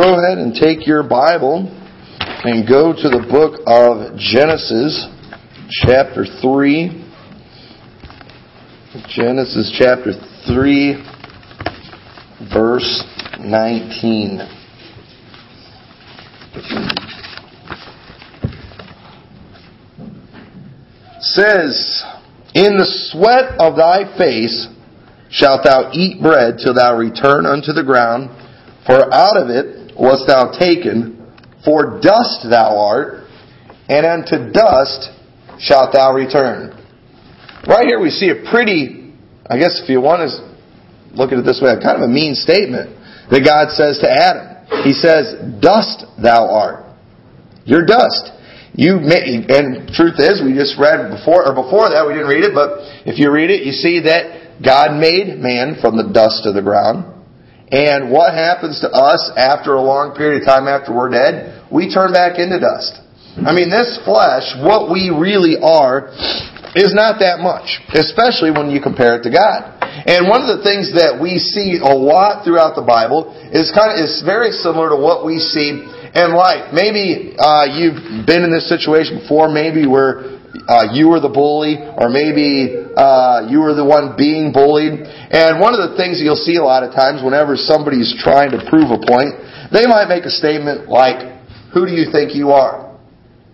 Go ahead and take your Bible and go to the book of Genesis, chapter 3. Genesis chapter 3, verse 19. Says, In the sweat of thy face shalt thou eat bread till thou return unto the ground, for out of it wast thou taken, for dust thou art, and unto dust shalt thou return. Right here we see a pretty, I guess if you want to look at it this way, kind of a mean statement that God says to Adam. He says, dust thou art. You're dust. You may, and truth is, we just read before, or before that, we didn't read it, but if you read it, you see that God made man from the dust of the ground. And what happens to us after a long period of time after we're dead? We turn back into dust. I mean, this flesh, what we really are, is not that much, especially when you compare it to God. And one of the things that we see a lot throughout the Bible is kind of is very similar to what we see in life. Maybe uh, you've been in this situation before. Maybe where uh, you were the bully, or maybe uh, you were the one being bullied. And one of the things you'll see a lot of times whenever somebody's trying to prove a point, they might make a statement like, "Who do you think you are?"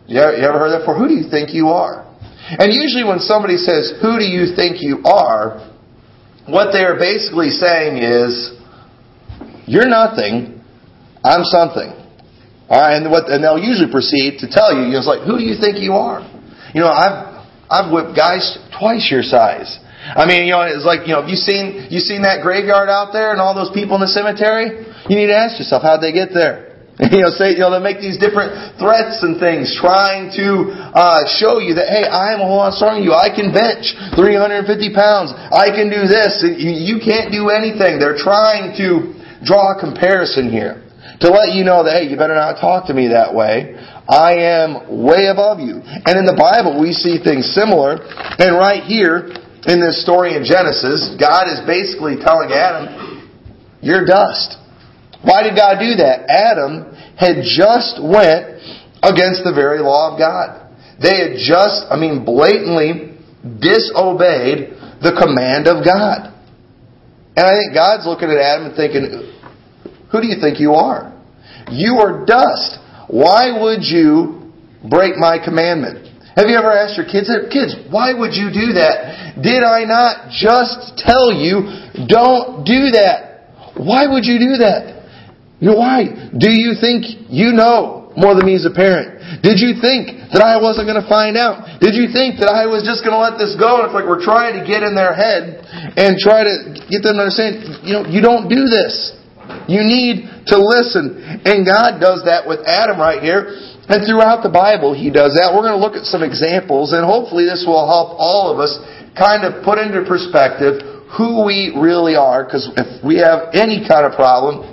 You ever, you ever heard that before? Who do you think you are? And usually when somebody says, "Who do you think you are?" what they are basically saying is, "You're nothing. I'm something." All right, and what and they'll usually proceed to tell you, it's like, "Who do you think you are?" You know, I've I've whipped guys twice your size. I mean, you know, it's like, you know, have you seen you seen that graveyard out there and all those people in the cemetery? You need to ask yourself, how'd they get there? you know, say, you know, they make these different threats and things, trying to uh, show you that, hey, I'm a whole lot stronger than you. I can bench 350 pounds. I can do this. You can't do anything. They're trying to draw a comparison here to let you know that, hey, you better not talk to me that way. I am way above you. And in the Bible, we see things similar. And right here, in this story in Genesis, God is basically telling Adam, you're dust. Why did God do that? Adam had just went against the very law of God. They had just, I mean, blatantly disobeyed the command of God. And I think God's looking at Adam and thinking, who do you think you are? You are dust. Why would you break my commandment? Have you ever asked your kids, kids, why would you do that? Did I not just tell you, don't do that? Why would you do that? You know, why? Do you think you know more than me as a parent? Did you think that I wasn't going to find out? Did you think that I was just going to let this go? And it's like we're trying to get in their head and try to get them to understand, you know, you don't do this. You need to listen. And God does that with Adam right here. And throughout the Bible, He does that. We're going to look at some examples, and hopefully this will help all of us kind of put into perspective who we really are, because if we have any kind of problem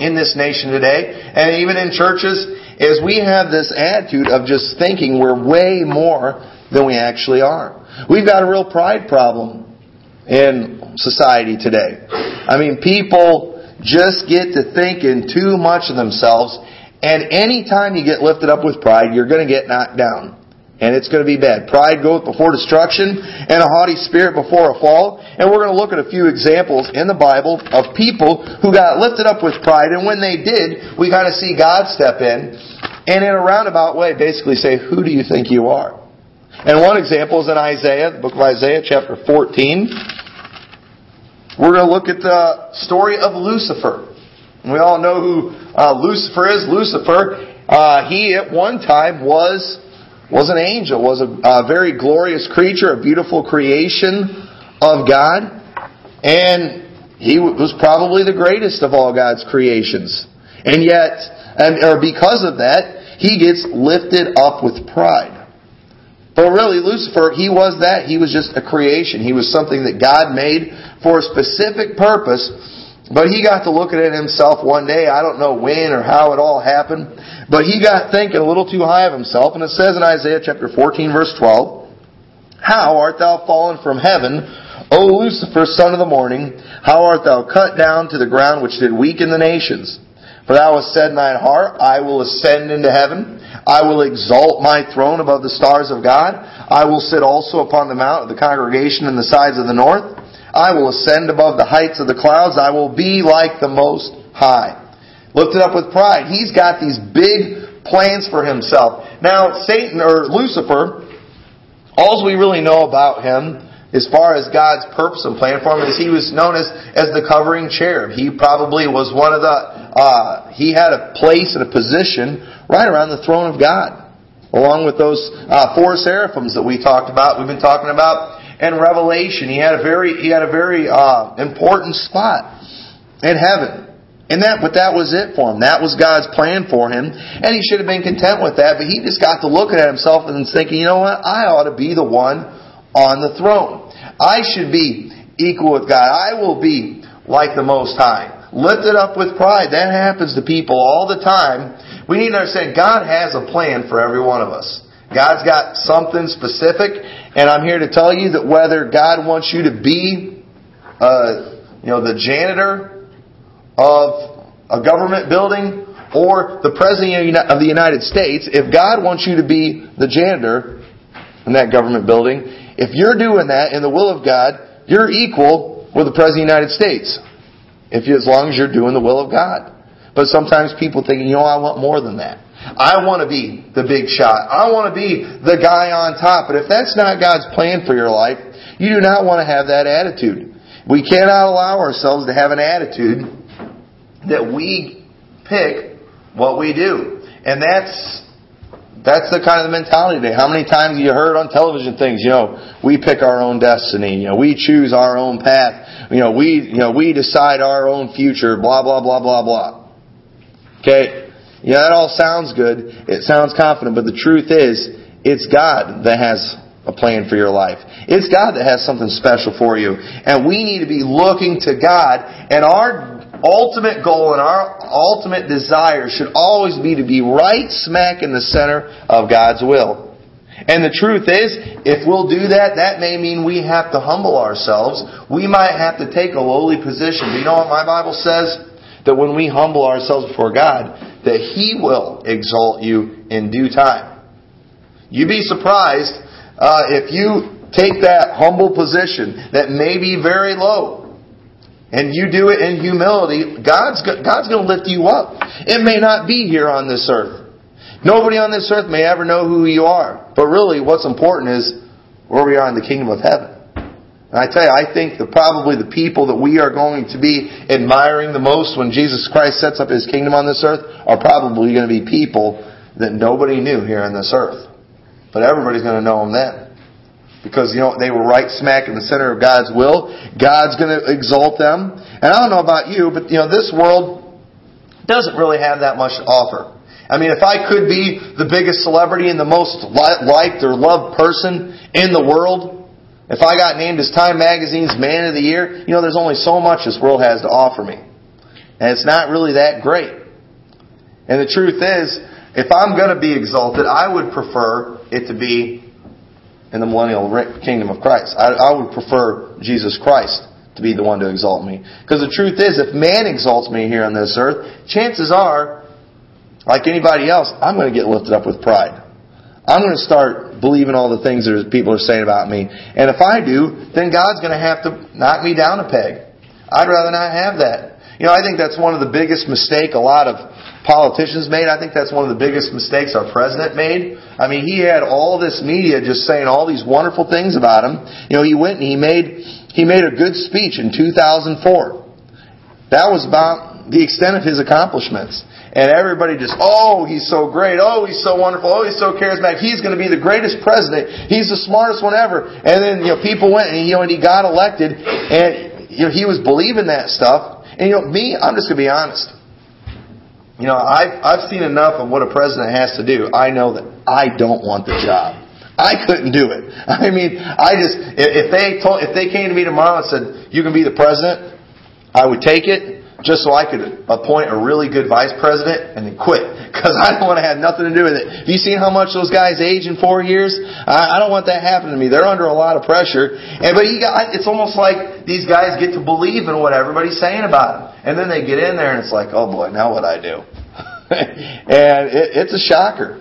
in this nation today, and even in churches, is we have this attitude of just thinking we're way more than we actually are. We've got a real pride problem in society today. I mean, people just get to thinking too much of themselves. And anytime you get lifted up with pride, you're going to get knocked down. And it's going to be bad. Pride goeth before destruction, and a haughty spirit before a fall. And we're going to look at a few examples in the Bible of people who got lifted up with pride, and when they did, we kind of see God step in, and in a roundabout way basically say, Who do you think you are? And one example is in Isaiah, the book of Isaiah, chapter 14. We're going to look at the story of Lucifer. We all know who uh, Lucifer is. Lucifer, uh, he at one time was was an angel, was a, a very glorious creature, a beautiful creation of God, and he was probably the greatest of all God's creations. And yet, and or because of that, he gets lifted up with pride. But really, Lucifer, he was that. He was just a creation. He was something that God made for a specific purpose. But he got to looking at himself one day. I don't know when or how it all happened. But he got thinking a little too high of himself. And it says in Isaiah chapter 14 verse 12, How art thou fallen from heaven, O Lucifer, son of the morning? How art thou cut down to the ground which did weaken the nations? For thou hast said in thine heart, I will ascend into heaven. I will exalt my throne above the stars of God. I will sit also upon the mount of the congregation in the sides of the north. I will ascend above the heights of the clouds. I will be like the Most High. Lifted up with pride. He's got these big plans for himself. Now, Satan, or Lucifer, all we really know about him as far as God's purpose and plan for him is he was known as, as the covering cherub. He probably was one of the, uh, he had a place and a position right around the throne of God. Along with those uh, four seraphims that we talked about, we've been talking about in Revelation. He had a very, he had a very uh, important spot in heaven. And that, but that was it for him. That was God's plan for him. And he should have been content with that, but he just got to looking at himself and thinking, you know what? I ought to be the one on the throne. I should be equal with God. I will be like the Most High. Lifted up with pride. That happens to people all the time. We need to understand God has a plan for every one of us. God's got something specific, and I'm here to tell you that whether God wants you to be, uh, you know, the janitor of a government building or the President of the United States, if God wants you to be the janitor in that government building, if you're doing that in the will of God, you're equal with the President of the United States. If you, as long as you're doing the will of God. But sometimes people think, you know, I want more than that. I want to be the big shot. I want to be the guy on top. But if that's not God's plan for your life, you do not want to have that attitude. We cannot allow ourselves to have an attitude that we pick what we do. And that's that's the kind of mentality today. How many times you heard on television things, you know, we pick our own destiny, you know, we choose our own path, you know, we you know, we decide our own future, blah blah blah blah blah. Okay? Yeah, that all sounds good. It sounds confident, but the truth is, it's God that has a plan for your life. It's God that has something special for you. And we need to be looking to God, and our ultimate goal and our ultimate desire should always be to be right smack in the center of God's will. And the truth is, if we'll do that, that may mean we have to humble ourselves. We might have to take a lowly position. You know what my Bible says? That when we humble ourselves before God, that He will exalt you in due time. You'd be surprised uh, if you take that humble position that may be very low and you do it in humility, God's, God's going to lift you up. It may not be here on this earth. Nobody on this earth may ever know who you are. But really, what's important is where we are in the kingdom of heaven. And I tell you, I think that probably the people that we are going to be admiring the most when Jesus Christ sets up His kingdom on this earth are probably going to be people that nobody knew here on this earth. But everybody's going to know them then because you know they were right smack in the center of God's will. God's going to exalt them. And I don't know about you, but you know this world doesn't really have that much to offer. I mean, if I could be the biggest celebrity and the most liked or loved person in the world, if I got named as Time Magazine's Man of the Year, you know, there's only so much this world has to offer me. And it's not really that great. And the truth is, if I'm going to be exalted, I would prefer it to be in the millennial kingdom of Christ. I, I would prefer Jesus Christ to be the one to exalt me. Because the truth is, if man exalts me here on this earth, chances are, like anybody else, I'm going to get lifted up with pride. I'm going to start believing all the things that people are saying about me. And if I do, then God's going to have to knock me down a peg. I'd rather not have that. You know, I think that's one of the biggest mistake a lot of politicians made. I think that's one of the biggest mistakes our president made. I mean, he had all this media just saying all these wonderful things about him. You know, he went and he made he made a good speech in 2004. That was about the extent of his accomplishments. And everybody just, oh, he's so great. Oh, he's so wonderful. Oh, he's so charismatic. He's going to be the greatest president. He's the smartest one ever. And then, you know, people went and, you know, and he got elected and, you know, he was believing that stuff. And, you know, me, I'm just going to be honest. You know, I've, I've seen enough of what a president has to do. I know that I don't want the job. I couldn't do it. I mean, I just, if they told, if they came to me tomorrow and said, you can be the president, I would take it just so I could appoint a really good vice president and then quit. Because I don't want to have nothing to do with it. Have you seen how much those guys age in four years? I, I don't want that happening to me. They're under a lot of pressure. And, but he got, it's almost like these guys get to believe in what everybody's saying about them. And then they get in there and it's like, oh boy, now what I do? and it, it's a shocker.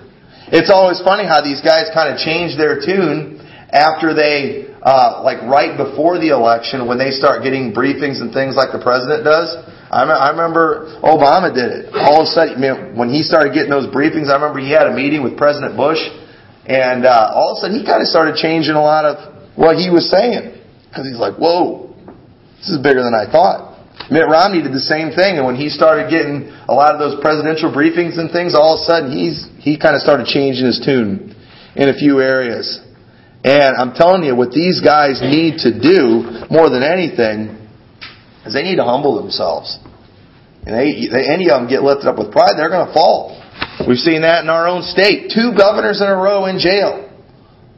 It's always funny how these guys kind of change their tune after they, uh, like right before the election when they start getting briefings and things like the president does. I, me- I remember Obama did it. All of a sudden, when he started getting those briefings, I remember he had a meeting with President Bush, and uh, all of a sudden he kind of started changing a lot of what he was saying because he's like, "Whoa, this is bigger than I thought." Mitt Romney did the same thing, and when he started getting a lot of those presidential briefings and things, all of a sudden he's he kind of started changing his tune in a few areas. And I'm telling you, what these guys need to do more than anything is they need to humble themselves. And they, they, any of them get lifted up with pride, they're going to fall. We've seen that in our own state. Two governors in a row in jail.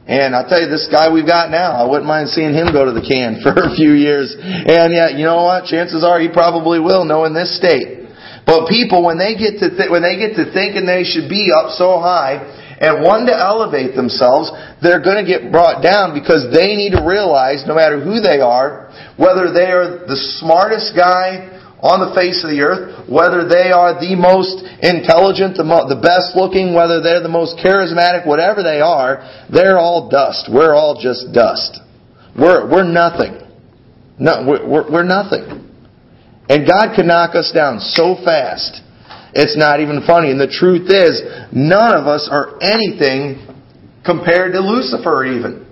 And I tell you, this guy we've got now, I wouldn't mind seeing him go to the can for a few years. And yet, you know what? Chances are he probably will, knowing this state. But people, when they get to th- when they get to thinking they should be up so high, and one to elevate themselves, they're going to get brought down because they need to realize, no matter who they are, whether they are the smartest guy on the face of the earth, whether they are the most intelligent, the, mo- the best looking, whether they're the most charismatic, whatever they are, they're all dust. We're all just dust. We're, we're nothing. No, we're, we're nothing. And God can knock us down so fast it's not even funny. And the truth is, none of us are anything compared to Lucifer even.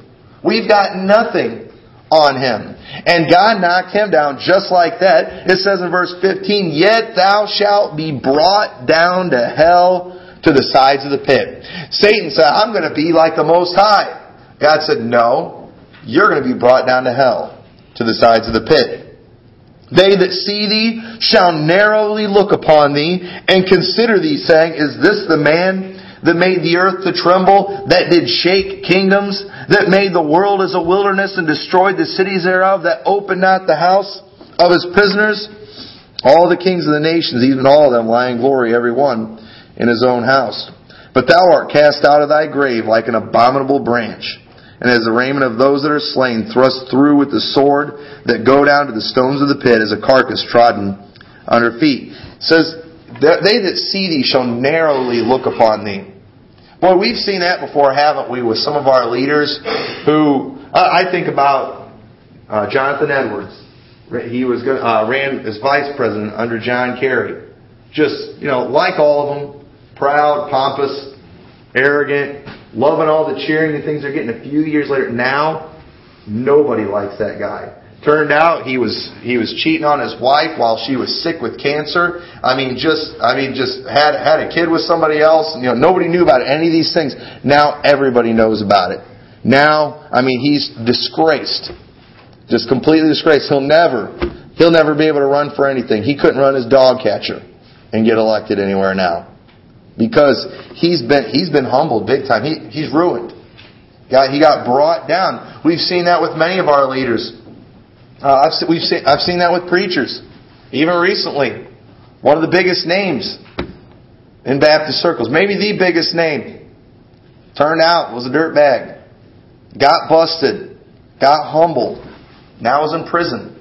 We've got nothing on him. And God knocked him down just like that. It says in verse 15, Yet thou shalt be brought down to hell to the sides of the pit. Satan said, I'm going to be like the Most High. God said, No, you're going to be brought down to hell to the sides of the pit. They that see thee shall narrowly look upon thee and consider thee, saying, Is this the man that made the earth to tremble, that did shake kingdoms, that made the world as a wilderness and destroyed the cities thereof, that opened not the house of his prisoners? All the kings of the nations, even all of them, lie in glory, every one in his own house. But thou art cast out of thy grave like an abominable branch and as the raiment of those that are slain thrust through with the sword that go down to the stones of the pit as a carcass trodden under feet. It says, they that see thee shall narrowly look upon thee. Boy, we've seen that before, haven't we, with some of our leaders who, I think about uh, Jonathan Edwards. He was uh, ran as vice president under John Kerry. Just, you know, like all of them, proud, pompous, arrogant, loving all the cheering and things they're getting a few years later. Now, nobody likes that guy. Turned out he was he was cheating on his wife while she was sick with cancer. I mean, just I mean, just had had a kid with somebody else. You know, nobody knew about any of these things. Now everybody knows about it. Now, I mean, he's disgraced, just completely disgraced. He'll never he'll never be able to run for anything. He couldn't run his dog catcher and get elected anywhere now because he's been he's been humbled big time. He he's ruined. God, he got brought down. We've seen that with many of our leaders. Uh, I've we've seen I've seen that with preachers, even recently. One of the biggest names in Baptist circles, maybe the biggest name, turned out was a dirtbag. Got busted, got humbled, now is in prison.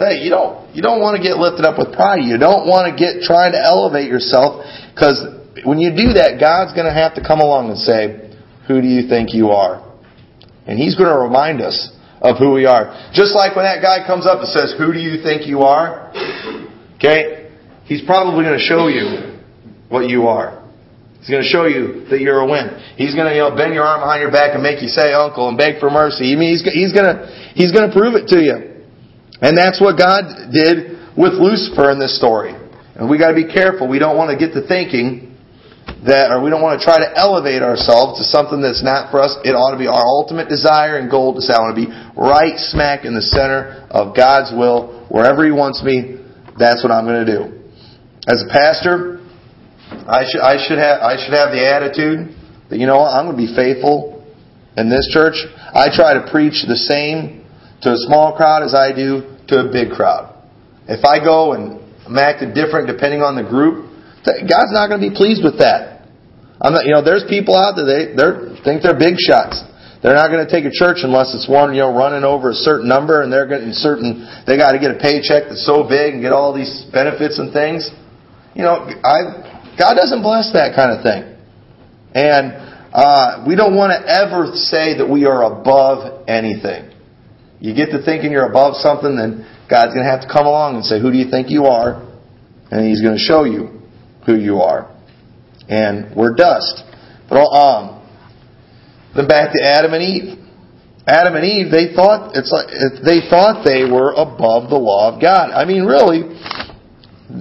You, you don't you don't want to get lifted up with pride. You don't want to get trying to elevate yourself because when you do that, God's going to have to come along and say, Who do you think you are? And He's going to remind us of who we are. Just like when that guy comes up and says, Who do you think you are? Okay? He's probably going to show you what you are. He's going to show you that you're a win. He's going to you know, bend your arm behind your back and make you say uncle and beg for mercy. I mean, he's, he's going to, he's going to prove it to you. And that's what God did with Lucifer in this story. And we got to be careful. We don't want to get to thinking that, or we don't want to try to elevate ourselves to something that's not for us. It ought to be our ultimate desire and goal to say, I want to be right smack in the center of God's will. Wherever He wants me, that's what I'm going to do. As a pastor, I should, I should have, I should have the attitude that, you know what, I'm going to be faithful in this church. I try to preach the same to a small crowd as I do to a big crowd. If I go and I'm acting different depending on the group. God's not going to be pleased with that. I'm not, you know, there's people out there they they think they're big shots. They're not going to take a church unless it's one, you know, running over a certain number and they're getting certain, they got to get a paycheck that's so big and get all these benefits and things. You know, I, God doesn't bless that kind of thing. And, uh, we don't want to ever say that we are above anything. You get to thinking you're above something, then God's going to have to come along and say, who do you think you are? And He's going to show you who you are. And we're dust. But, um, then back to Adam and Eve. Adam and Eve, they thought it's like they thought they were above the law of God. I mean, really.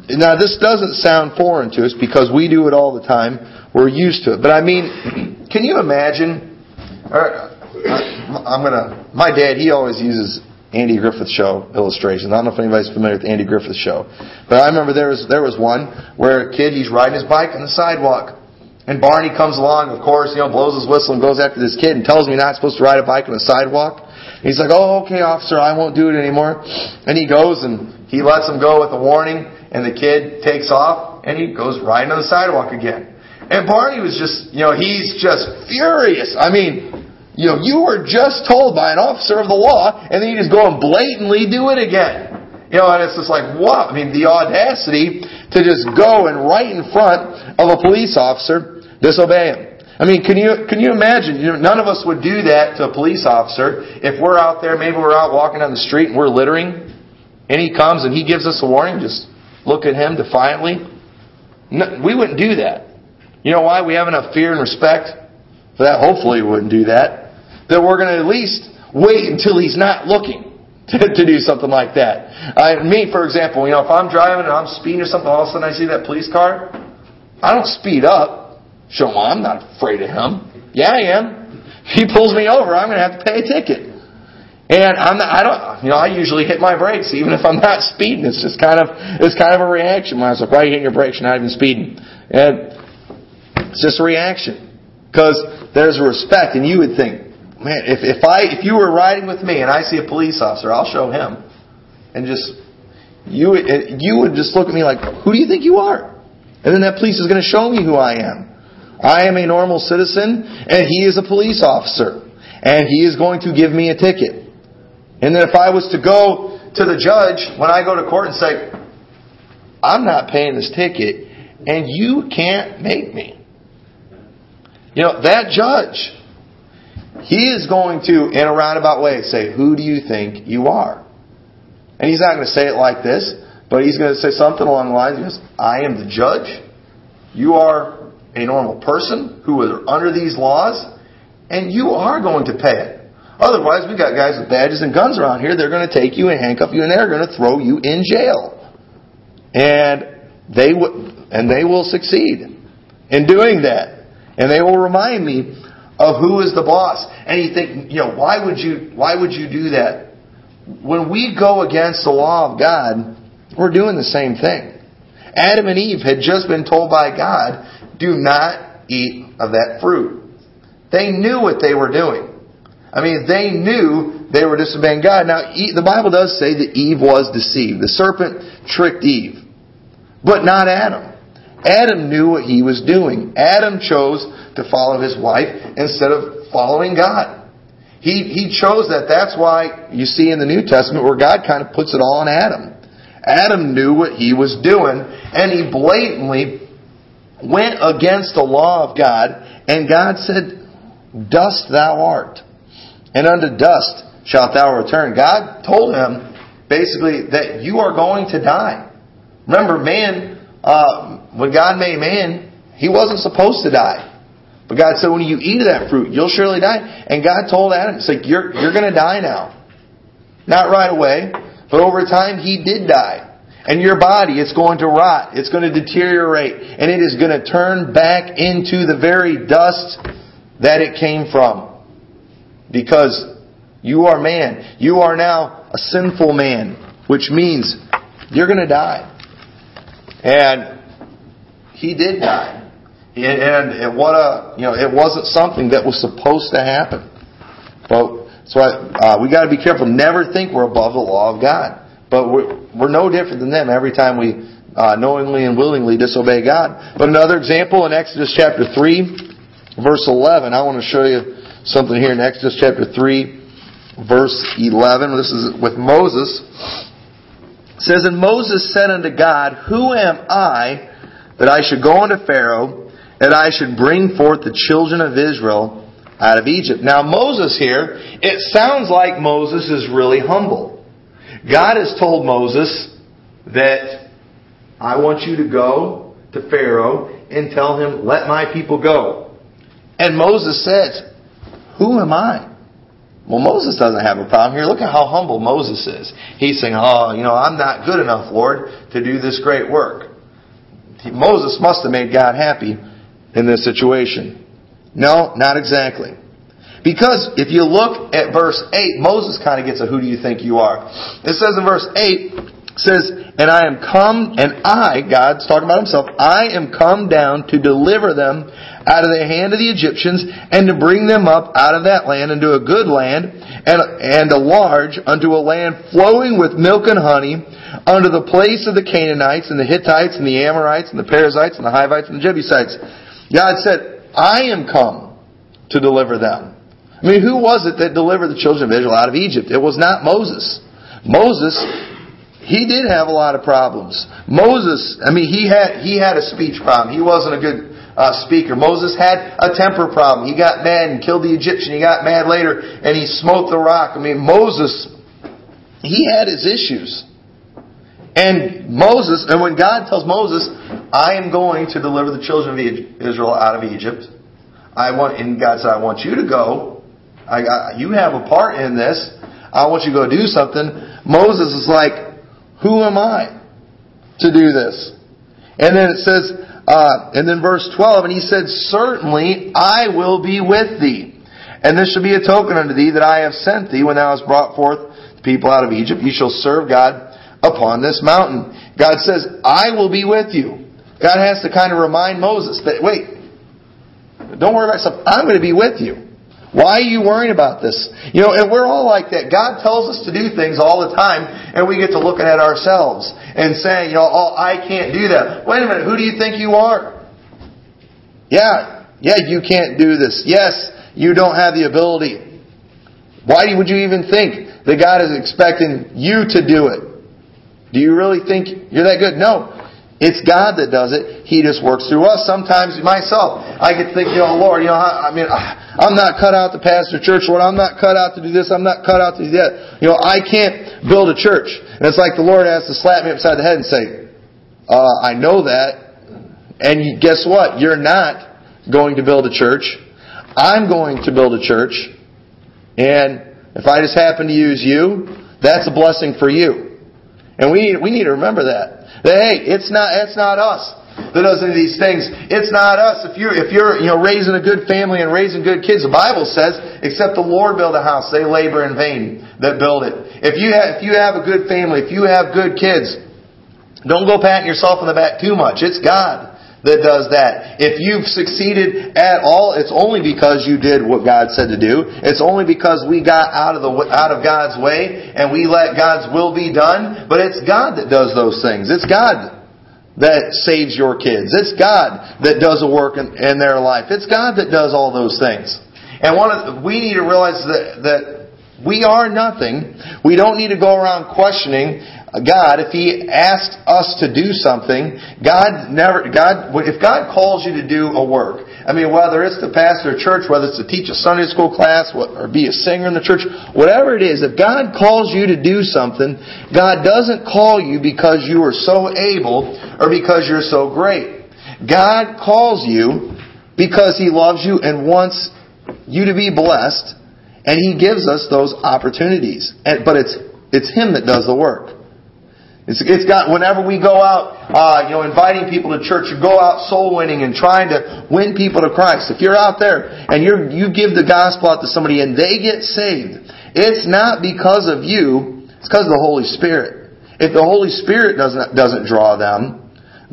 Now, this doesn't sound foreign to us because we do it all the time. We're used to it. But I mean, can you imagine? I'm gonna. My dad, he always uses Andy Griffith Show illustrations. I don't know if anybody's familiar with Andy Griffith Show, but I remember there was there was one where a kid he's riding his bike on the sidewalk, and Barney comes along, of course, you know, blows his whistle and goes after this kid and tells him he's not supposed to ride a bike on the sidewalk. And he's like, oh, okay, officer, I won't do it anymore. And he goes and he lets him go with a warning, and the kid takes off, and he goes riding on the sidewalk again. And Barney was just, you know, he's just furious. I mean, you know, you were just told by an officer of the law, and then you just go and blatantly do it again. You know, and it's just like, what? I mean, the audacity to just go and right in front of a police officer Disobey him. I mean, can you can you imagine? You know, none of us would do that to a police officer if we're out there. Maybe we're out walking down the street and we're littering, and he comes and he gives us a warning. Just look at him defiantly. No, we wouldn't do that. You know why? We have enough fear and respect for that. Hopefully, we wouldn't do that. That we're going to at least wait until he's not looking to, to do something like that. I, me, for example, you know, if I'm driving and I'm speeding or something, all of a sudden I see that police car, I don't speed up. Show well, I'm not afraid of him. Yeah, I am. If he pulls me over, I'm going to have to pay a ticket. And I'm not, I don't, you know, I usually hit my brakes even if I'm not speeding. It's just kind of, it's kind of a reaction. I was like, why are you hitting your brakes? You're not even speeding. And it's just a reaction. Because there's a respect and you would think, man, if, if I, if you were riding with me and I see a police officer, I'll show him. And just, you, you would just look at me like, who do you think you are? And then that police is going to show me who I am. I am a normal citizen, and he is a police officer, and he is going to give me a ticket. And then if I was to go to the judge when I go to court and say, I'm not paying this ticket, and you can't make me. You know, that judge, he is going to, in a roundabout way, say, Who do you think you are? And he's not going to say it like this, but he's going to say something along the lines, goes, I am the judge. You are a normal person who are under these laws, and you are going to pay it. Otherwise, we got guys with badges and guns around here. They're going to take you and handcuff you, and they're going to throw you in jail. And they w- and they will succeed in doing that. And they will remind me of who is the boss. And you think, you know, why would you why would you do that? When we go against the law of God, we're doing the same thing. Adam and Eve had just been told by God do not eat of that fruit. They knew what they were doing. I mean, they knew they were disobeying God. Now, the Bible does say that Eve was deceived. The serpent tricked Eve, but not Adam. Adam knew what he was doing. Adam chose to follow his wife instead of following God. He, he chose that. That's why you see in the New Testament where God kind of puts it all on Adam. Adam knew what he was doing, and he blatantly went against the law of God, and God said, Dust thou art, and unto dust shalt thou return. God told him basically that you are going to die. Remember, man, uh, when God made man, he wasn't supposed to die. But God said, when you eat of that fruit, you'll surely die. And God told Adam, it's like, you're, you're going to die now. Not right away, but over time, he did die. And your body, it's going to rot. It's going to deteriorate. And it is going to turn back into the very dust that it came from. Because you are man. You are now a sinful man. Which means you're going to die. And he did die. And what a, you know, it wasn't something that was supposed to happen. But so uh, we got to be careful. Never think we're above the law of God. But we're, we're no different than them every time we uh, knowingly and willingly disobey God. But another example in Exodus chapter 3, verse 11, I want to show you something here in Exodus chapter 3, verse 11. This is with Moses. It says, And Moses said unto God, Who am I that I should go unto Pharaoh, that I should bring forth the children of Israel out of Egypt? Now, Moses here, it sounds like Moses is really humble. God has told Moses that I want you to go to Pharaoh and tell him, let my people go. And Moses says, who am I? Well, Moses doesn't have a problem here. Look at how humble Moses is. He's saying, oh, you know, I'm not good enough, Lord, to do this great work. Moses must have made God happy in this situation. No, not exactly. Because if you look at verse 8, Moses kind of gets a who do you think you are. It says in verse 8, says, And I am come, and I, God's talking about himself, I am come down to deliver them out of the hand of the Egyptians, and to bring them up out of that land into a good land, and, and a large, unto a land flowing with milk and honey, unto the place of the Canaanites, and the Hittites, and the Amorites, and the Perizzites, and the Hivites, and the Jebusites. God said, I am come to deliver them. I mean, who was it that delivered the children of Israel out of Egypt? It was not Moses. Moses he did have a lot of problems. Moses, I mean, he had he had a speech problem. He wasn't a good uh, speaker. Moses had a temper problem. He got mad and killed the Egyptian. He got mad later and he smote the rock. I mean, Moses, he had his issues. And Moses, and when God tells Moses, I am going to deliver the children of Israel out of Egypt, I want, and God said, I want you to go. I, you have a part in this. I want you to go do something. Moses is like, who am I to do this? And then it says, uh, and then verse 12, and he said, Certainly I will be with thee. And this shall be a token unto thee that I have sent thee when thou hast brought forth the people out of Egypt. You shall serve God upon this mountain. God says, I will be with you. God has to kind of remind Moses that, wait, don't worry about yourself. I'm going to be with you. Why are you worrying about this? You know, and we're all like that. God tells us to do things all the time, and we get to looking at ourselves and saying, you know, oh, I can't do that. Wait a minute, who do you think you are? Yeah, yeah, you can't do this. Yes, you don't have the ability. Why would you even think that God is expecting you to do it? Do you really think you're that good? No. It's God that does it. He just works through us. Sometimes myself, I get you know, Lord, you know, I, I mean, I'm not cut out to pastor church, Lord. I'm not cut out to do this. I'm not cut out to do that. You know, I can't build a church. And it's like the Lord has to slap me upside the head and say, uh, I know that. And guess what? You're not going to build a church. I'm going to build a church. And if I just happen to use you, that's a blessing for you. And we need, we need to remember that. That hey, it's not it's not us that does any of these things. It's not us. If you're if you're you know raising a good family and raising good kids, the Bible says, except the Lord build a house, they labor in vain that build it. If you have if you have a good family, if you have good kids, don't go patting yourself on the back too much. It's God that does that. If you've succeeded at all, it's only because you did what God said to do. It's only because we got out of the out of God's way and we let God's will be done. But it's God that does those things. It's God that saves your kids. It's God that does a work in, in their life. It's God that does all those things. And one of we need to realize that that we are nothing. We don't need to go around questioning God, if He asks us to do something, God never, God, if God calls you to do a work, I mean, whether it's to pastor a church, whether it's to teach a Sunday school class, or be a singer in the church, whatever it is, if God calls you to do something, God doesn't call you because you are so able or because you're so great. God calls you because He loves you and wants you to be blessed, and He gives us those opportunities. But it's, it's Him that does the work. It's, it's got, whenever we go out, uh, you know, inviting people to church, you go out soul winning and trying to win people to Christ. If you're out there and you're, you give the gospel out to somebody and they get saved, it's not because of you, it's because of the Holy Spirit. If the Holy Spirit doesn't, doesn't draw them,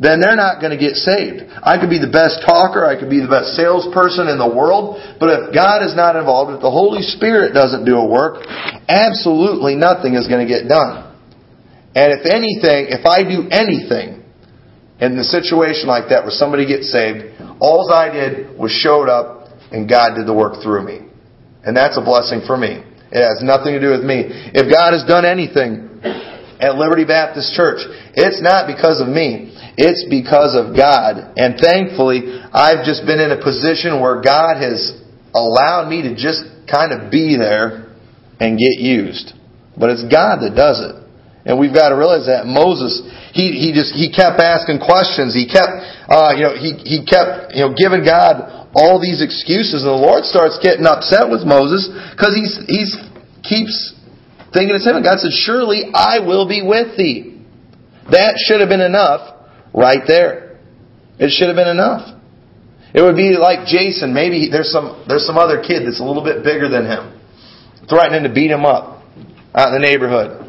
then they're not going to get saved. I could be the best talker, I could be the best salesperson in the world, but if God is not involved, if the Holy Spirit doesn't do a work, absolutely nothing is going to get done. And if anything, if I do anything in the situation like that where somebody gets saved, all I did was showed up and God did the work through me. And that's a blessing for me. It has nothing to do with me. If God has done anything at Liberty Baptist Church, it's not because of me. It's because of God. And thankfully, I've just been in a position where God has allowed me to just kind of be there and get used. But it's God that does it. And we've got to realize that Moses, he, he just, he kept asking questions. He kept, uh, you know, he, he kept, you know, giving God all these excuses. And the Lord starts getting upset with Moses because he's, he's, keeps thinking it's. And God said, surely I will be with thee. That should have been enough right there. It should have been enough. It would be like Jason. Maybe there's some, there's some other kid that's a little bit bigger than him. Threatening to beat him up out in the neighborhood.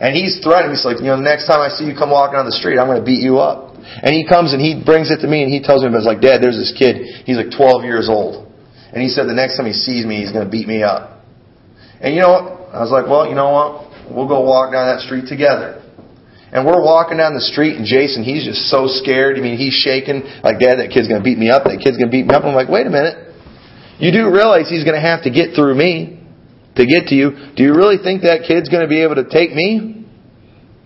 And he's threatening. He's like, you know, the next time I see you come walking on the street, I'm going to beat you up. And he comes and he brings it to me and he tells me, "It's like, Dad, there's this kid. He's like 12 years old. And he said the next time he sees me, he's going to beat me up. And you know? I was like, well, you know what? We'll go walk down that street together. And we're walking down the street, and Jason, he's just so scared. I mean, he's shaking, like, Dad, that kid's going to beat me up. That kid's going to beat me up. I'm like, wait a minute. You do realize he's going to have to get through me to get to you. Do you really think that kid's going to be able to take me?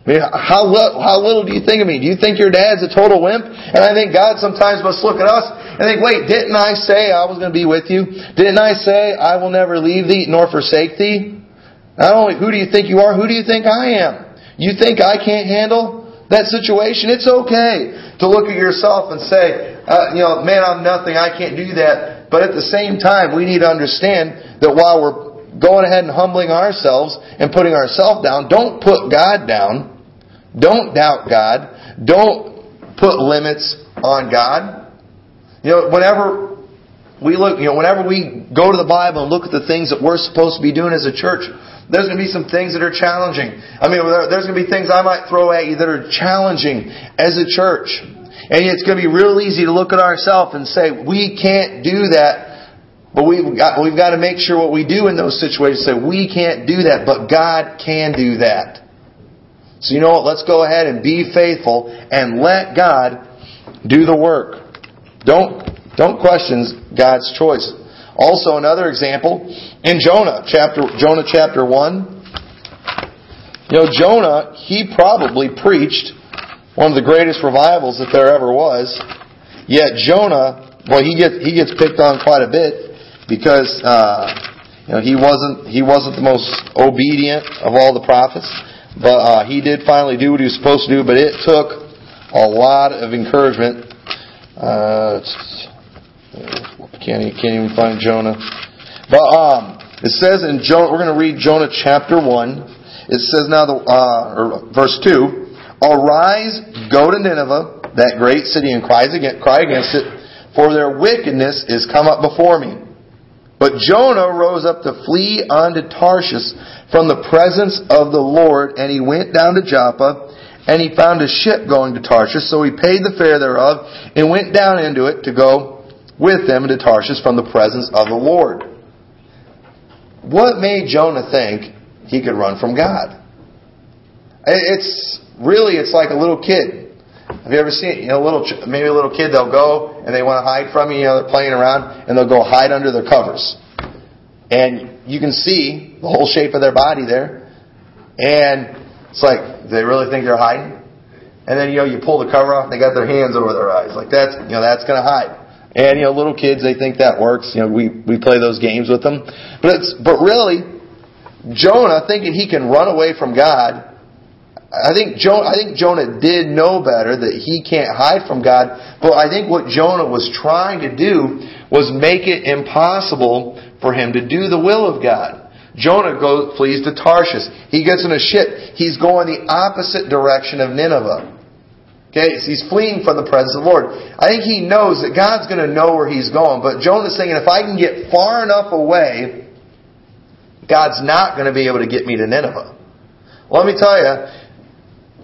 I mean, how, how little do you think of me? Do you think your dad's a total wimp? And I think God sometimes must look at us and think, wait, didn't I say I was going to be with you? Didn't I say I will never leave thee nor forsake thee? Not only who do you think you are, who do you think I am? You think I can't handle that situation? It's okay to look at yourself and say, uh, you know, man, I'm nothing. I can't do that. But at the same time, we need to understand that while we're going ahead and humbling ourselves and putting ourselves down, don't put God down don't doubt God. Don't put limits on God. You know, whenever we look, you know, whenever we go to the Bible and look at the things that we're supposed to be doing as a church, there's going to be some things that are challenging. I mean, there's going to be things I might throw at you that are challenging as a church. And it's going to be real easy to look at ourselves and say, we can't do that. But we've got, we've got to make sure what we do in those situations say, we can't do that, but God can do that. So you know what? Let's go ahead and be faithful and let God do the work. Don't, don't question God's choice. Also another example in Jonah chapter, Jonah chapter 1. You know, Jonah, he probably preached one of the greatest revivals that there ever was. Yet Jonah, well, he gets, he gets picked on quite a bit because, uh, you know, he wasn't, he wasn't the most obedient of all the prophets. But uh, he did finally do what he was supposed to do, but it took a lot of encouragement. Uh, can't, can't even find Jonah. But um, it says in Jonah, we're going to read Jonah chapter 1. It says now, the, uh, verse 2, Arise, go to Nineveh, that great city, and cry against it, for their wickedness is come up before me. But Jonah rose up to flee unto Tarshish from the presence of the Lord, and he went down to Joppa, and he found a ship going to Tarshish, so he paid the fare thereof, and went down into it to go with them into Tarshish from the presence of the Lord. What made Jonah think he could run from God? It's really, it's like a little kid have you ever seen, you know, little, maybe a little kid, they'll go and they want to hide from you, you know, they're playing around, and they'll go hide under their covers. And you can see the whole shape of their body there. And it's like, they really think they're hiding? And then, you know, you pull the cover off, they got their hands over their eyes. Like that's, you know, that's gonna hide. And, you know, little kids, they think that works. You know, we, we play those games with them. But it's, but really, Jonah thinking he can run away from God I think Jonah, I think Jonah did know better that he can't hide from God, but I think what Jonah was trying to do was make it impossible for him to do the will of God. Jonah goes, flees to Tarshish. He gets in a ship. He's going the opposite direction of Nineveh. Okay, so he's fleeing from the presence of the Lord. I think he knows that God's going to know where he's going, but Jonah's thinking, if I can get far enough away, God's not going to be able to get me to Nineveh. Let me tell you,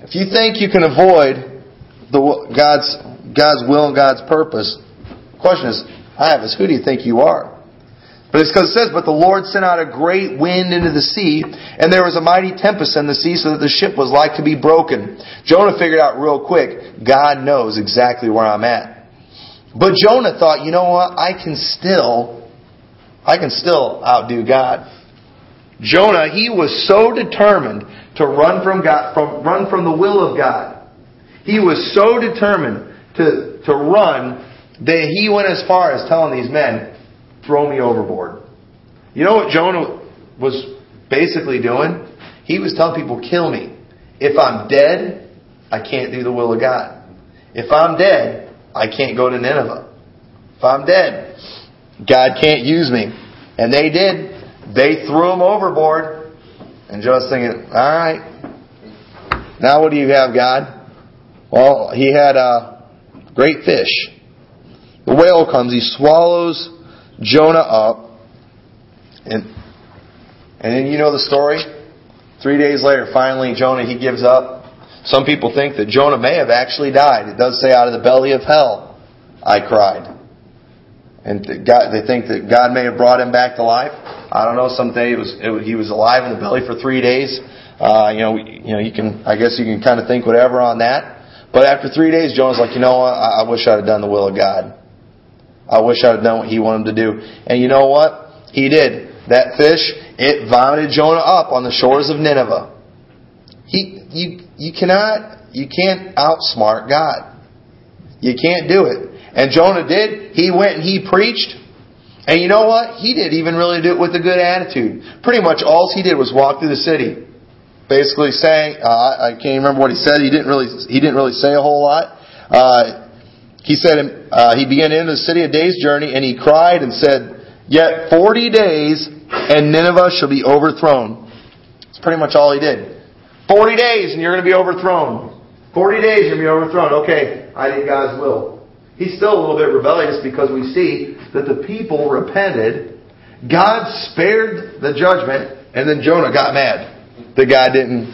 if you think you can avoid the, God's, God's will and God's purpose, the question is, I have is, who do you think you are? But it's because it says, But the Lord sent out a great wind into the sea, and there was a mighty tempest in the sea, so that the ship was like to be broken. Jonah figured out real quick, God knows exactly where I'm at. But Jonah thought, you know what? I can still I can still outdo God. Jonah, he was so determined to run from God, from, run from the will of God. He was so determined to, to run that he went as far as telling these men, throw me overboard. You know what Jonah was basically doing? He was telling people, kill me. If I'm dead, I can't do the will of God. If I'm dead, I can't go to Nineveh. If I'm dead, God can't use me. And they did. They threw him overboard. And Jonah's thinking, all right. Now what do you have, God? Well, he had a great fish. The whale comes, he swallows Jonah up. And, and then you know the story? Three days later, finally, Jonah, he gives up. Some people think that Jonah may have actually died. It does say, out of the belly of hell, I cried. And God, they think that God may have brought him back to life. I don't know. Someday it was, it, he was alive in the belly for three days. Uh, you know, you know, you can. I guess you can kind of think whatever on that. But after three days, Jonah's like, you know? I, I wish I'd have done the will of God. I wish I'd have done what he wanted to do. And you know what? He did. That fish, it vomited Jonah up on the shores of Nineveh. He, you, you cannot, you can't outsmart God. You can't do it. And Jonah did. He went and he preached. And you know what? He didn't even really do it with a good attitude. Pretty much all he did was walk through the city, basically saying, uh, I can't remember what he said. He didn't really, he didn't really say a whole lot. Uh, he said, uh, he began into the city a day's journey, and he cried and said, Yet forty days, and Nineveh shall be overthrown. That's pretty much all he did. Forty days, and you're going to be overthrown. Forty days, you're going to be overthrown. Okay, I did God's will. He's still a little bit rebellious because we see that the people repented. God spared the judgment, and then Jonah got mad that God didn't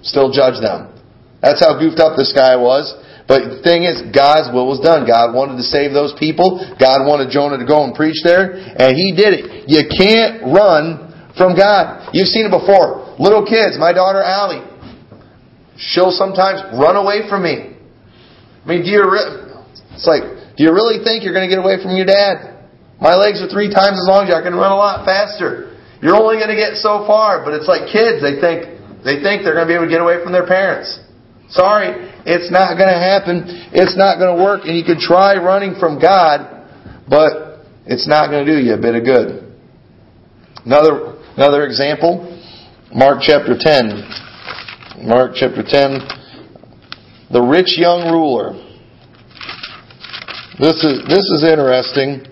still judge them. That's how goofed up this guy was. But the thing is, God's will was done. God wanted to save those people. God wanted Jonah to go and preach there, and he did it. You can't run from God. You've seen it before. Little kids, my daughter Allie, she'll sometimes run away from me. I mean, do you re- it's like, do you really think you're going to get away from your dad? My legs are three times as long as you. I can run a lot faster. You're only going to get so far, but it's like kids. They think they think they're going to be able to get away from their parents. Sorry, it's not going to happen. It's not going to work. And you can try running from God, but it's not going to do you a bit of good. Another, another example, Mark chapter 10. Mark chapter 10. The rich young ruler. This is, this is interesting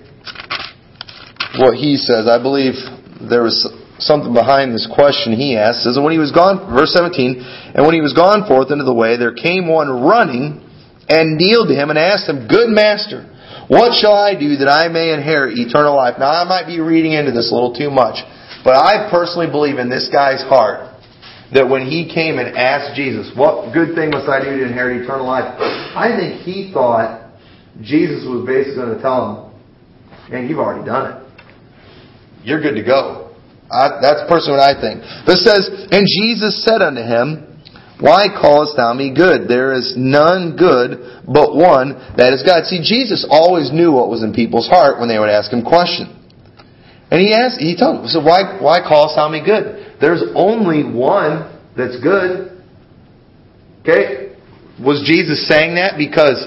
what he says. I believe there was something behind this question he asks. says, when he was gone, verse 17, and when he was gone forth into the way, there came one running and kneeled to him and asked him, Good master, what shall I do that I may inherit eternal life? Now I might be reading into this a little too much, but I personally believe in this guy's heart that when he came and asked Jesus, what good thing must I do to inherit eternal life? I think he thought Jesus was basically going to tell him, man, you've already done it. You're good to go. I, that's personally what I think. This says, And Jesus said unto him, Why callest thou me good? There is none good but one, that is God. See, Jesus always knew what was in people's heart when they would ask him questions. And he asked, he told them, so why, why callest thou me good? There's only one that's good. Okay? Was Jesus saying that because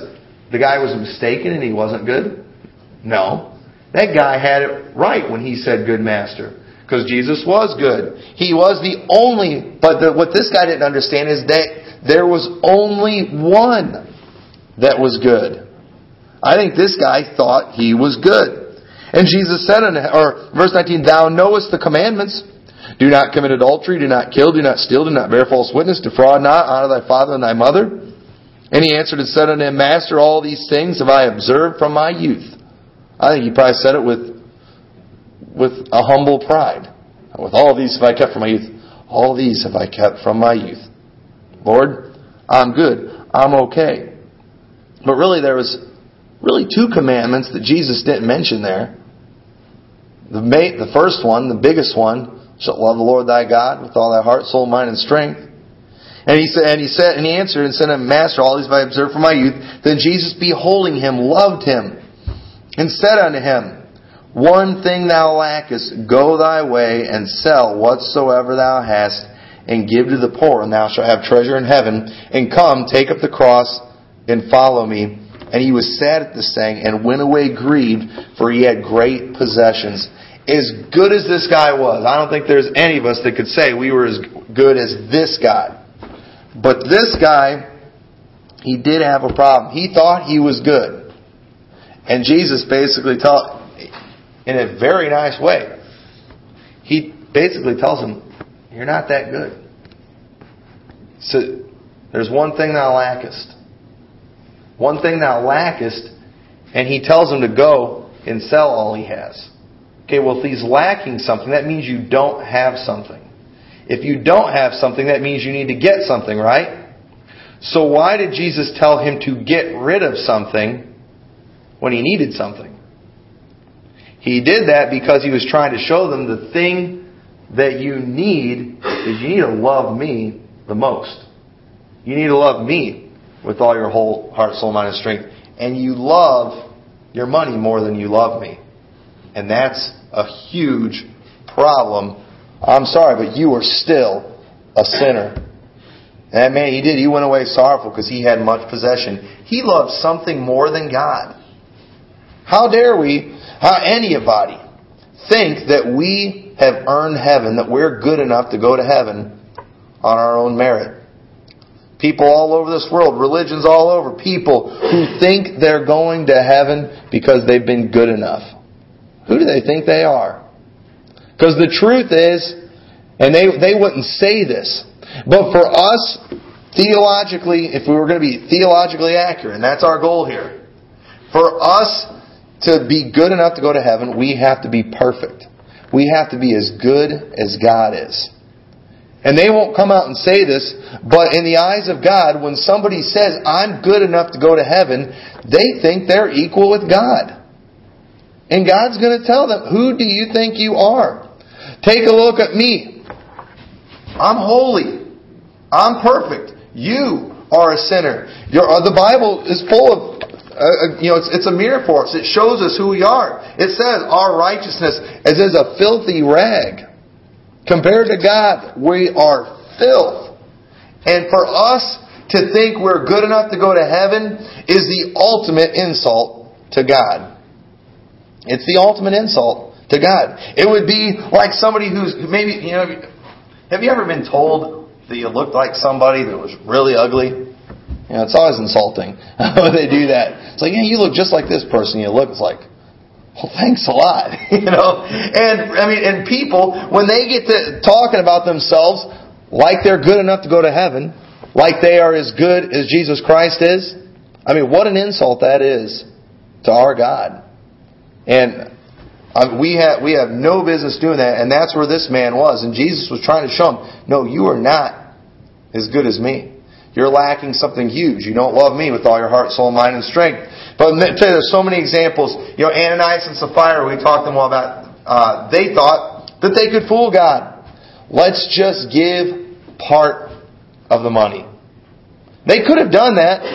the guy was mistaken and he wasn't good? No. That guy had it right when he said good master. Because Jesus was good. He was the only, but the, what this guy didn't understand is that there was only one that was good. I think this guy thought he was good. And Jesus said, in, or verse 19, Thou knowest the commandments. Do not commit adultery, do not kill, do not steal, do not bear false witness, defraud not, honor thy father and thy mother. And he answered and said unto him, Master, all these things have I observed from my youth. I think he probably said it with with a humble pride. With all these have I kept from my youth. All these have I kept from my youth. Lord, I'm good. I'm okay. But really, there was really two commandments that Jesus didn't mention there. The, the first one, the biggest one, shalt love the Lord thy God with all thy heart, soul, mind, and strength. And he said, and he said, and he answered and said, Master, all these have I observed from my youth. Then Jesus, beholding him, loved him, and said unto him, one thing thou lackest, go thy way and sell whatsoever thou hast and give to the poor, and thou shalt have treasure in heaven. And come, take up the cross and follow me. And he was sad at this saying and went away grieved, for he had great possessions. As good as this guy was, I don't think there's any of us that could say we were as good as this guy. But this guy, he did have a problem. He thought he was good. And Jesus basically taught, in a very nice way, he basically tells him, You're not that good. So there's one thing thou lackest. One thing thou lackest, and he tells him to go and sell all he has. Okay, well, if he's lacking something, that means you don't have something. If you don't have something, that means you need to get something, right? So why did Jesus tell him to get rid of something when he needed something? He did that because he was trying to show them the thing that you need is you need to love me the most. You need to love me with all your whole heart, soul, mind, and strength. And you love your money more than you love me. And that's a huge problem. I'm sorry, but you are still a sinner. And that man, he did. He went away sorrowful because he had much possession. He loved something more than God. How dare we, how anybody, think that we have earned heaven, that we're good enough to go to heaven on our own merit? People all over this world, religions all over, people who think they're going to heaven because they've been good enough. Who do they think they are? Because the truth is, and they, they wouldn't say this, but for us, theologically, if we were going to be theologically accurate, and that's our goal here, for us to be good enough to go to heaven, we have to be perfect. We have to be as good as God is. And they won't come out and say this, but in the eyes of God, when somebody says, I'm good enough to go to heaven, they think they're equal with God. And God's going to tell them, Who do you think you are? Take a look at me. I'm holy. I'm perfect. You are a sinner. Uh, the Bible is full of uh, uh, you know, it's, it's a mirror for us. It shows us who we are. It says our righteousness is as a filthy rag. Compared to God, we are filth. And for us to think we're good enough to go to heaven is the ultimate insult to God. It's the ultimate insult to God. It would be like somebody who's maybe, you know, have you ever been told that you looked like somebody that was really ugly? You know, it's always insulting when they do that. It's like, yeah, you look just like this person. You look, it's like, well, thanks a lot, you know. And I mean, and people when they get to talking about themselves like they're good enough to go to heaven, like they are as good as Jesus Christ is. I mean, what an insult that is to our God. And um, we have we have no business doing that, and that's where this man was. And Jesus was trying to show him, no, you are not as good as me. You're lacking something huge. You don't love me with all your heart, soul, mind, and strength. But there's so many examples. You know, Ananias and Sapphira, we talked them all about. Uh, they thought that they could fool God. Let's just give part of the money. They could have done that.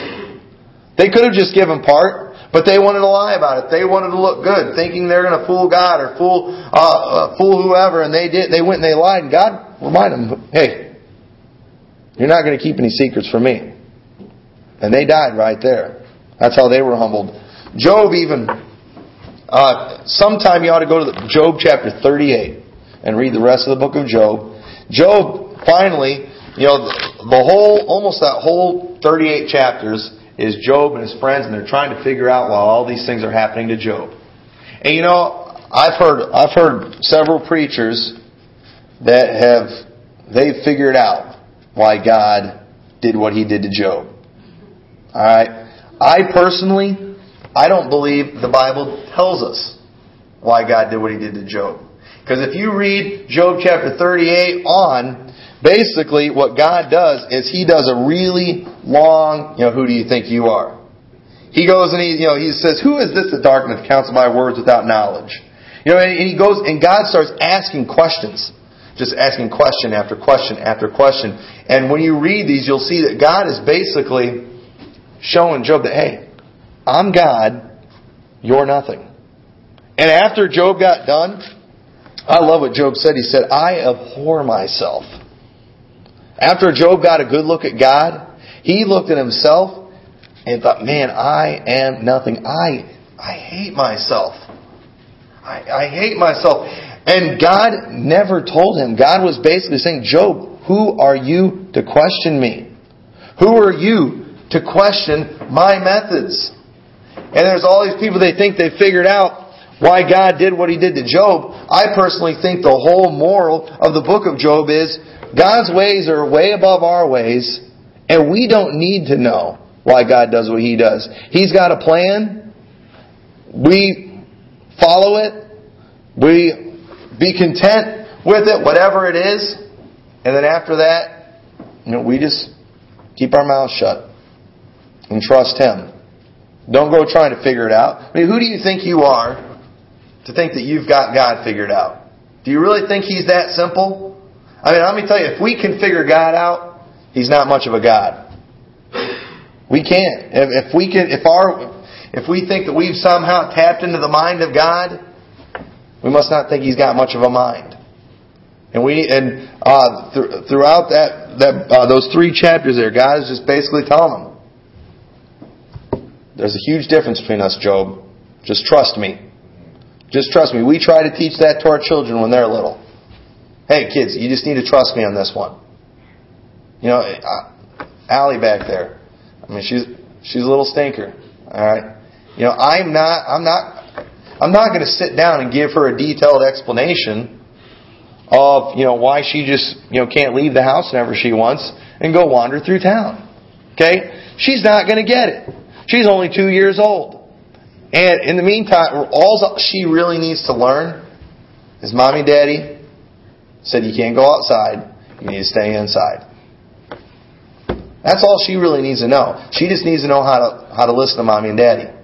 They could have just given part. But they wanted to lie about it. They wanted to look good, thinking they're going to fool God or fool uh, uh, fool whoever, and they did. They went and they lied, and God reminded them, "Hey, you're not going to keep any secrets from me." And they died right there. That's how they were humbled. Job even. Uh, sometime you ought to go to the, Job chapter 38 and read the rest of the book of Job. Job finally, you know, the, whole, almost that whole 38 chapters is Job and his friends, and they're trying to figure out why all these things are happening to Job. And you know, I've heard I've heard several preachers that have they've figured out why God did what He did to Job. All right, I personally I don't believe the Bible tells us why God did what He did to Job. Because if you read Job chapter 38 on, basically what God does is He does a really long, you know, who do you think you are? He goes and he, you know, he says, who is this that darkeneth counts my words without knowledge? You know, and he goes, and God starts asking questions. Just asking question after question after question. And when you read these, you'll see that God is basically showing Job that, hey, I'm God, you're nothing. And after Job got done, I love what Job said. He said, I abhor myself. After Job got a good look at God, he looked at himself and thought, man, I am nothing. I, I hate myself. I, I hate myself. And God never told him. God was basically saying, Job, who are you to question me? Who are you to question my methods? And there's all these people they think they figured out why God did what he did to Job. I personally think the whole moral of the book of Job is God's ways are way above our ways, and we don't need to know why God does what he does. He's got a plan. We follow it. We be content with it, whatever it is. And then after that, you know, we just keep our mouths shut and trust Him. Don't go trying to figure it out. I mean, who do you think you are to think that you've got God figured out? Do you really think He's that simple? I mean, let me tell you, if we can figure God out, He's not much of a God. We can't. If, we can, if our, if we think that we've somehow tapped into the mind of God, we must not think He's got much of a mind. And we and uh, th- throughout that that uh, those three chapters there, God is just basically telling them, "There's a huge difference between us, Job. Just trust me. Just trust me." We try to teach that to our children when they're little. Hey, kids, you just need to trust me on this one. You know, uh, Allie back there. I mean, she's she's a little stinker. All right. You know, I'm not. I'm not. I'm not going to sit down and give her a detailed explanation of, you know, why she just, you know, can't leave the house whenever she wants and go wander through town. Okay? She's not going to get it. She's only two years old. And in the meantime, all she really needs to learn is mommy daddy said you can't go outside, you need to stay inside. That's all she really needs to know. She just needs to know how to how to listen to mommy and daddy.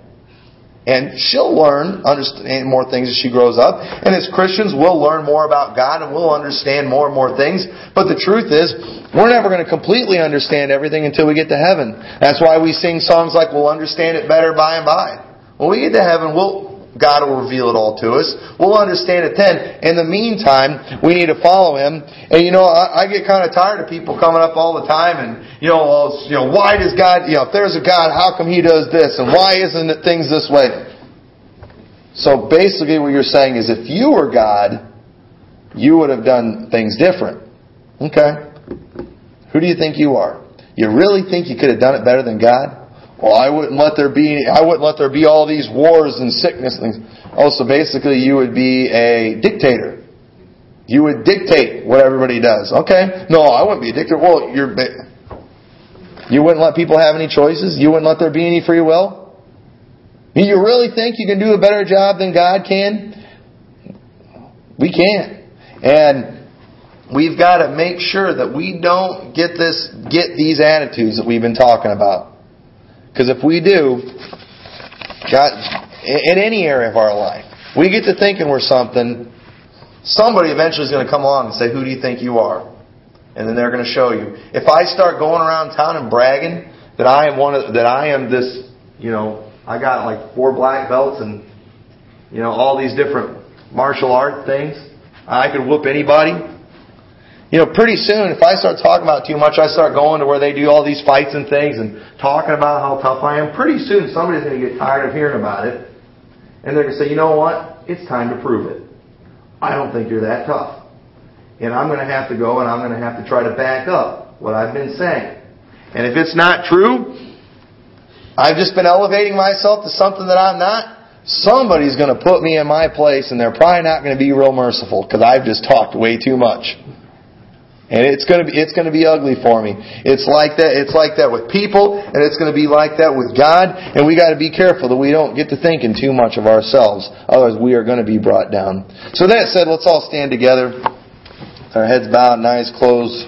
And she'll learn, understand more things as she grows up. And as Christians, we'll learn more about God and we'll understand more and more things. But the truth is, we're never going to completely understand everything until we get to heaven. That's why we sing songs like, we'll understand it better by and by. When we get to heaven, we'll, God will reveal it all to us. We'll understand it then. In the meantime, we need to follow Him. And you know, I, I get kind of tired of people coming up all the time and, you know, well, you know, why does God, you know, if there's a God, how come He does this? And why isn't it things this way? So basically what you're saying is if you were God, you would have done things different. Okay. Who do you think you are? You really think you could have done it better than God? Well, I wouldn't let there be, I wouldn't let there be all these wars and sickness and Oh, so basically you would be a dictator. You would dictate what everybody does. Okay. No, I wouldn't be a dictator. Well, you're, you wouldn't let people have any choices? You wouldn't let there be any free will? You really think you can do a better job than God can? We can't. And we've got to make sure that we don't get this, get these attitudes that we've been talking about. Because if we do, God, in any area of our life, we get to thinking we're something, somebody eventually is going to come along and say, Who do you think you are? And then they're going to show you. If I start going around town and bragging that I am one of, that I am this, you know, I got like four black belts and, you know, all these different martial art things, I could whoop anybody. You know, pretty soon, if I start talking about too much, I start going to where they do all these fights and things and talking about how tough I am. Pretty soon, somebody's going to get tired of hearing about it. And they're going to say, you know what? It's time to prove it. I don't think you're that tough. And I'm going to have to go and I'm going to have to try to back up what I've been saying. And if it's not true, I've just been elevating myself to something that I'm not. Somebody's going to put me in my place and they're probably not going to be real merciful because I've just talked way too much. And it's going to be it's going to be ugly for me. It's like that it's like that with people and it's going to be like that with God and we got to be careful that we don't get to thinking too much of ourselves. Otherwise we are going to be brought down. So that said, let's all stand together. Our heads bowed and eyes closed.